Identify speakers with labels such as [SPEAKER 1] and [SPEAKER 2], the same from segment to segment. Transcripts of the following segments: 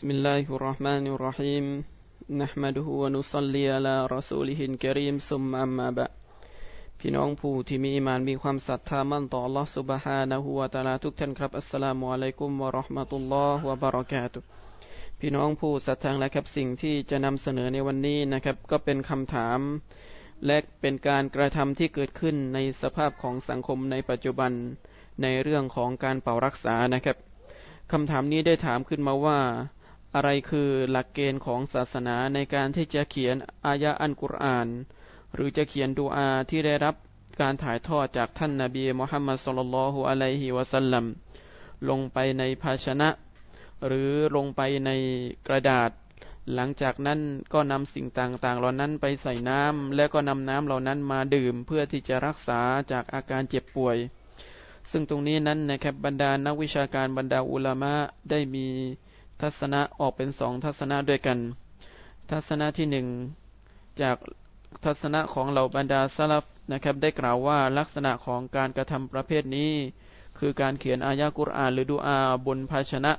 [SPEAKER 1] بسم الله الرحمن الرحيم نحمده ونصلي على رسوله الكريم ثم أما بعد พี่น้องผู้ที่มีอิมานมีความศรัทธามั่นต่อ Allah سبحانه และ تعالى ทุกท่านครับอัสสลามุอะลัยกุมวะเราะห์มะตุลลอฮ์วะบะเราะกาตุพี่น้องผู้ศรัทธาและครับสิ่งที่จะนำเสนอในวันนี้นะครับ ก็เป็นคำถาม และเป็นการกระทำที่เกิดขึ้นในสภาพของสังคมในปัจจุบันในเรื่องของการเป่ารักษานะครับคำถามนี้ได้ถามขึ้นมาว่า อะไรคือหลักเกณฑ์ของศาสนาในการที่จะเขียนอายะอันกุรอาน หรือจะเขียนดูอาที่ได้รับการถ่ายทอดจากท่านนาบีมุฮัมมัดสุลลัลฮุอะลัยฮิวะสัลลัมลงไปในภาชนะ หรือลงไปในกระดาษ หลังจากนั้นก็นำสิ่งต่างๆ เหล่านั้นไปใส่น้ำและก็นำน้ำเหล่านั้นมาดื่มเพื่อที่จะรักษาจากอาการเจ็บป่วย ซึ่งตรงนี้นั้นนะครับบรรดานักวิชาการบรรดาอุลามะได้มี ทัศนะออกเป็นสองทัศนะด้วยกัน ทัศนะที่หนึ่งจากทัศนะของเหล่าบรรดาสลับนะครับ ได้กล่าวว่าลักษณะของการกระทำประเภทนี้ คือการเขียนอายะกุรอานหรือดูอาบนภาชนะ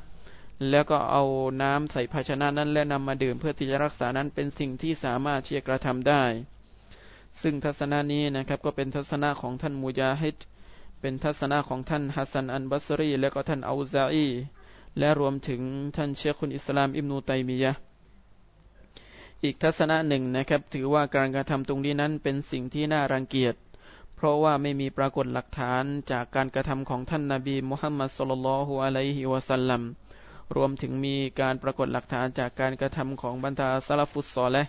[SPEAKER 1] แล้วก็เอาน้ำใส่ภาชนะนั้นและนำมาดื่มเพื่อที่จะรักษานั้นเป็นสิ่งที่สามารถที่จะกระทำได้ ซึ่งทัศนะนี้นะครับก็เป็นทัศนะของท่านมูยาฮิดเป็นทัศนะของท่านฮัสซันอันบัสรี และก็ท่านอูซาอี และรวมถึงท่านเชคคุนอิสลามอิบนูตัยมียะอีกทัศนะหนึ่งนะครับ ถือว่าการกระทำตรงนี้นั้นเป็นสิ่งที่น่ารังเกียจ เพราะว่าไม่มีปรากฏหลักฐานจากการกระทำของท่านนาบีมุฮัมมัดสุลลัลฮุอะลัยฮิวะสัลลัมรวมถึงมีการปรากฏหลักฐานจากการกระทำของบรรดาซาลฟุตซอและ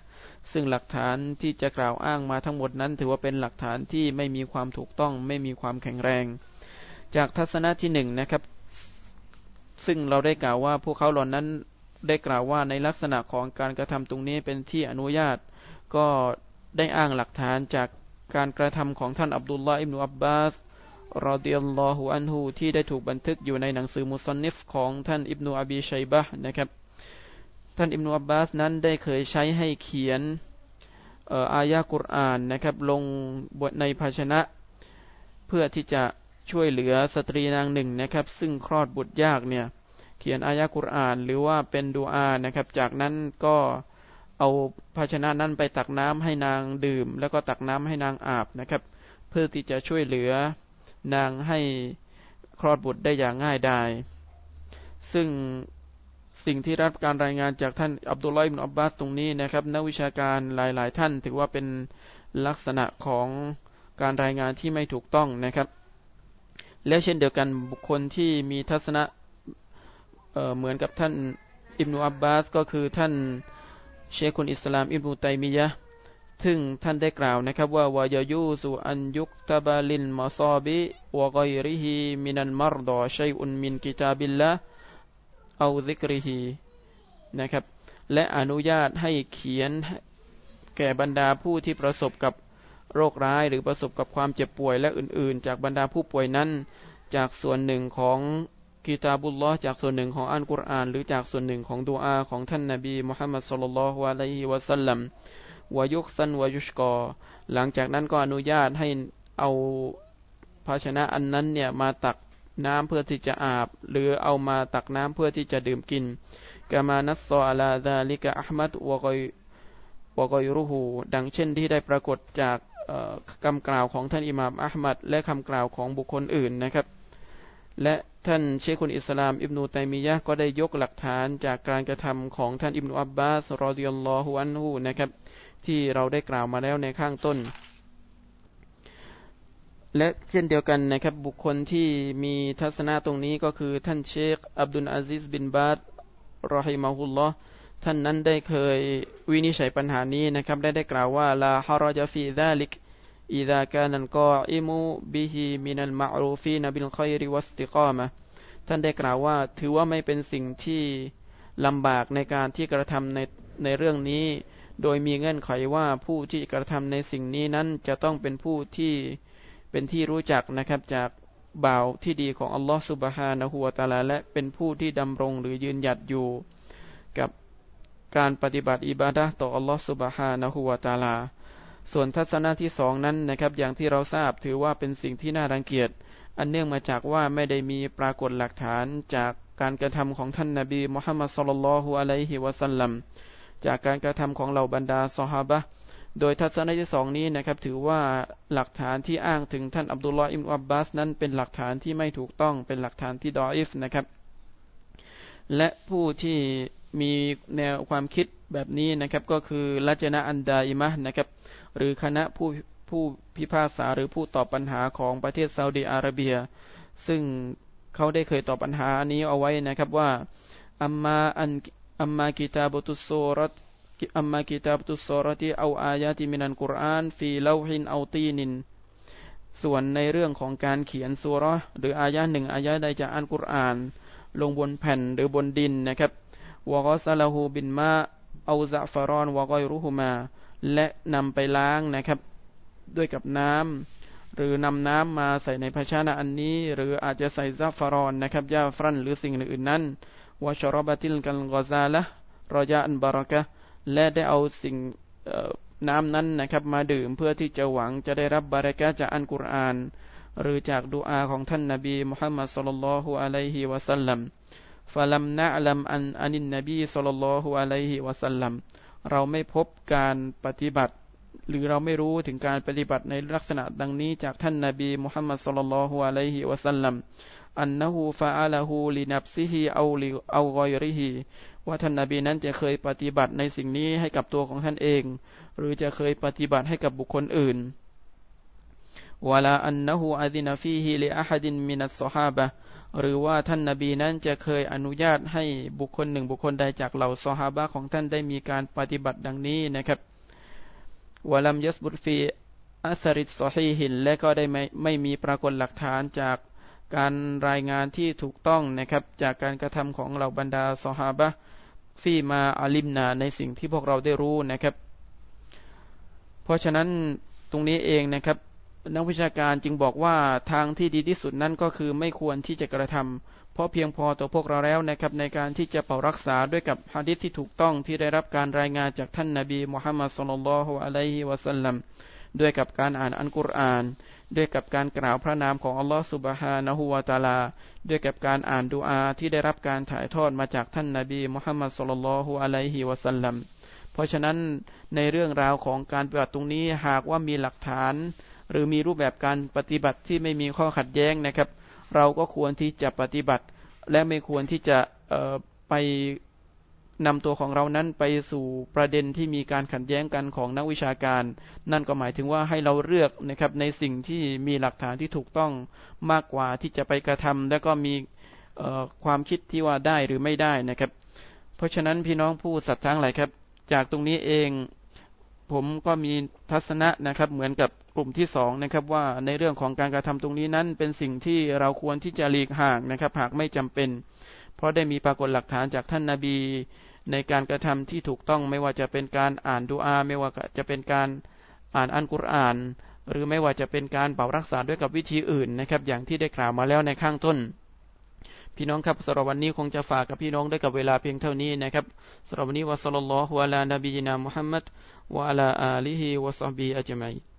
[SPEAKER 1] ซึ่งหลักฐานที่จะกล่าวอ้างมาทั้งหมดนั้น ถือว่าเป็นหลักฐานที่ไม่มีความถูกต้อง ไม่มีความแข็งแรง จากทัศนะที่หนึ่งนะครับ ซึ่งเราได้กล่าวว่าพวกเขาเหล่านั้นได้กล่าวว่าในลักษณะของการกระทำตรงนี้เป็นที่อนุญาต ก็ได้อ้างหลักฐานจากการกระทำของท่านอับดุลลาอิบนุอับบาสรอดิยัลลอฮุอันฮูที่ได้ถูกบันทึกอยู่ในหนังสือมุสนิฟของท่านอิบนุอบีชัยบะนะครับ ท่านอิบนุอับบาสนั้นได้เคยใช้ให้เขียนอายะกุรอานนะครับ ลงบทในภาชนะ เพื่อที่จะ ช่วยเหลือสตรีนางหนึ่งนะครับ ซึ่งคลอดบุตรยากเนี่ย เขียนอายะกุรอาน หรือว่าเป็นดูอานะครับ จากนั้นก็เอาภาชนะนั้นไปตักน้ำให้นางดื่ม แล้วก็ตักน้ำให้นางอาบนะครับ เพื่อที่จะช่วยเหลือนางให้คลอดบุตรได้อย่างง่ายดายซึ่งสิ่งที่รับการรายงานจากท่านอับดุลไลอฮ์อินอับบาสตรงนี้นะครับนักวิชาการหลาย ๆ ท่านถือว่าเป็นลักษณะของการรายงานที่ไม่ถูกต้องนะครับ และเช่นเดียวกันบุคคลที่มีทัศนะเเหมือนกับท่านอิบนุอับบาส ก็คือท่านเชคุนอิสลามอิบนุตัยมียะซึ่งท่านได้กล่าวนะครับ ว่าวายยูสุอันยุกตบาลินมาซาบิวะกยริฮีมินันมารดอชัยอุนมินกิตาบิลละเอาซิกริฮีนะครับ และอนุญาตให้เขียนแก่บรรดาผู้ที่ประสบกับ โรคร้ายหรือประสบกับความเจ็บป่วยและอื่น ๆ จากบรรดาผู้ป่วยนั้น จากส่วนหนึ่งของกิตาบุลลอจากส่วนหนึ่งของอัลกุรอาน หรือจากส่วนหนึ่งของดูอาของท่านนบีมุฮัมมัดสุลลัลฮุอะลัยฮิวะสัลลัมวายุกซันวายุชกอ หลังจากนั้นก็อนุญาตให้เอาภาชนะอันนั้นเนี่ยมาตักน้ำเพื่อที่จะอาบ หรือเอามาตักน้ำเพื่อที่จะดื่มกินกามานัสซออาลาดาลิกะอัลมัดวะกอยวะกอยรุหูดังเช่นที่ได้ปรากฏจาก คำกล่าวของท่านอิหม่ามอัลมัดและคำกล่าวของบุคคลอื่นนะครับ และท่านเชคุนอิสลามอิบนูตัยมียะก็ได้ยกหลักฐานจากการกระทำของท่านอิบนูอับบาสรอดิยัลลอฮุอันฮูนะครับ ที่เราได้กล่าวมาแล้วในข้างต้น และเช่นเดียวกันนะครับบุคคลที่มีทัศนะตรงนี้ก็คือท่านเชคอับดุลอาซิสบินบาดรอฮิมาฮุลลอท่านนั้นได้เคยวินิจฉัยปัญหานี้นะครับ ได้ได้กล่าวว่าلا حرج في ذلك إذا كان القائم به من المعروفين بالخير والاستقامة ท่านได้กล่าวว่า ถือว่าไม่เป็นสิ่งที่ลำบากในการที่กระทำในในเรื่องนี้ โดยมีเงื่อนไขว่าผู้ที่กระทำในสิ่งนี้นั้นจะต้องเป็นผู้ที่เป็นที่รู้จักนะครับจากบ่าวที่ดีของอัลลอฮฺสุบฮานะฮูวาตาลาและเป็นผู้ที่ดำรงหรือยืนหยัดอยู่ กับการปฏิบัติอิบาดะต่ออัลลอฮฺสุบฮานะฮูวาตาลา ส่วนทัศนะที่สองนั้นนะครับ อย่างที่เราทราบถือว่าเป็นสิ่งที่น่ารังเกียจ อันเนื่องมาจากว่าไม่ได้มีปรากฏหลักฐานจากการกระทำของท่านนาบีมุฮัมมัดสุลลัลฮุอะลัยฮิวะสัลลัมจากการกระทำของเหล่าบรรดาซอฮาบะโดยทัศนะที่สองนี้นะครับ ถือว่าหลักฐานที่อ้างถึงท่านอับดุลลอฮ์อิมอับบาสนั้นเป็นหลักฐานที่ไม่ถูกต้องเป็นหลักฐานที่ดออิฟนะครับ และผู้ที่มีแนวความคิดแบบนี้นะครับ ก็คือลัจนะอันดาอิมะนะครับ หรือคณะผู้ผู้พิพากษาหรือผู้ตอบปัญหาของประเทศซาอุดิอาระเบีย ซึ่งเขาได้เคยตอบปัญหานี้เอาไว้นะครับว่าอัมมาอันอัมมากิตาบุตุสโซรัตอัมมากิตาบุตุสโซรติเอาอายาติมินันกุรอานฟีเลาฮินเอาตีนิน ส่วนในเรื่องของการเขียนสุรหรืออายะหนึ่งอายะใดจากอันกุรอาน ลงบนแผ่นหรือบนดินนะครับวะกซาลาหูบินมาเอาซะฟารอนวกอยรุหุมา และนำไปล้างนะครับ ด้วยกับน้ำหรือนำน้ำมาใส่ในภาชนะอันนี้ หรืออาจจะใส่ซาฟารอนนะครับยาฟรันหรือสิ่งอื่นนั้นวชรบติลกันกอซาละรอยาอันบารกะและได้เอาสิ่งน้ำนั้นนะครับมาดื่มเพื่อที่จะหวังจะได้รับบารกะจากอันกุรอาน หรือจากดูอาของท่านนบีมุฮัมมัดสุลลัลลฮุอะลัยฮิวะสัลลัมฟะลัมนะลัมอันอานินนบีสุลลัลลอฮุอะลัยฮิวะสัลลัม เราไม่พบการปฏิบัติ หรือเราไม่รู้ถึงการปฏิบัติในลักษณะดังนี้จากท่านนบีมุฮัมมัดสุลลัลฮุอะลัยฮิวะสัลลัมอันนะฮูฟาอัลฮูลินับซิฮีเอาลิเอากอยริฮีว่าท่านนาบีนั้นจะเคยปฏิบัติในสิ่งนี้ให้กับตัวของท่านเอง หรือจะเคยปฏิบัติให้กับบุคคลอื่น วลาอันนะฮูอัดินฟีฮีลิอาฮัดินมินัสซอฮาบะหรือว่าท่านนาบีนั้นจะเคยอนุญาตให้บุคคลหนึ่งบุคคลใดจากเหล่าซอฮาบะของท่านได้มีการปฏิบัติดังนี้นะครับวลัมยัสบุตฟีอัสริตซอฮีหิน และก็ได้ไม่ไม่มีปรากฏหลักฐานจากการรายงานที่ถูกต้องนะครับ จากการกระทำของเหล่าบรรดาซอฮาบะฟีมาอาลิมนาในสิ่งที่พวกเราได้รู้นะครับ เพราะฉะนั้นตรงนี้เองนะครับ นักวิชาการจึงบอกว่าทางที่ดีที่สุดนั้นก็คือไม่ควรที่จะกระทำเพราะเพียงพอต่อพวกเราแล้วนะครับในการที่จะเป่ารักษาด้วยกับฮะดิษที่ถูกต้องที่ได้รับการรายงานจากท่านนาบีมุฮัมมัดสุลลัลฮุอะลัยฮิวะสัลลัมด้วยกับการอ่านอันกุรอาน ด้วยกับการกล่าวพระนามของอัลลอฮฺสุบฮานะฮูวาตาลา ด้วยกับการอ่านดูอาที่ได้รับการถ่ายทอดมาจากท่านนาบีมุฮัมมัดสุลลัลฮุอะลัยฮิวะสัลลัมเพราะฉะนั้นในเรื่องราวของการปฏิบัติตรงนี้หากว่ามีหลักฐาน หรือมีรูปแบบการปฏิบัติที่ไม่มีข้อขัดแย้งนะครับ เราก็ควรที่จะปฏิบัติ และไม่ควรที่จะไปนำตัวของเรานั้นไปสู่ประเด็นที่มีการขัดแย้งกันของนักวิชาการ นั่นก็หมายถึงว่าให้เราเลือกนะครับในสิ่งที่มีหลักฐานที่ถูกต้องมากกว่าที่จะไปกระทำแล้วก็มีความคิดที่ว่าได้หรือไม่ได้นะครับ เพราะฉะนั้นพี่น้องผู้ศรัทธาหลายครับ จากตรงนี้เอง ผมก็มีทัศนะนะครับ เหมือนกับกลุ่มที่สองนะครับว่าในเรื่องของการกระทำตรงนี้นั้น เป็นสิ่งที่เราควรที่จะหลีกห่างนะครับ หากไม่จำเป็น เพราะได้มีปรากฏหลักฐานจากท่านนาบี ในการกระทำที่ถูกต้องไม่ว่าจะเป็นการอ่านดูอา ไม่ว่าจะเป็นการอ่านอันกุรอาน หรือไม่ว่าจะเป็นการเป่ารักษาด้วยกับวิธีอื่นนะครับ อย่างที่ได้กล่าวมาแล้วในข้างต้น พี่น้องครับสำหรับวันนี้คงจะฝากกับพี่น้องได้กับเวลาเพียงเท่านี้นะครับสำหรับวันนี้วะสัลลัลลอฮุอะลานบีนามุฮัมมัดวะอะลาอาลีฮิวะซอฮบีอัจมัย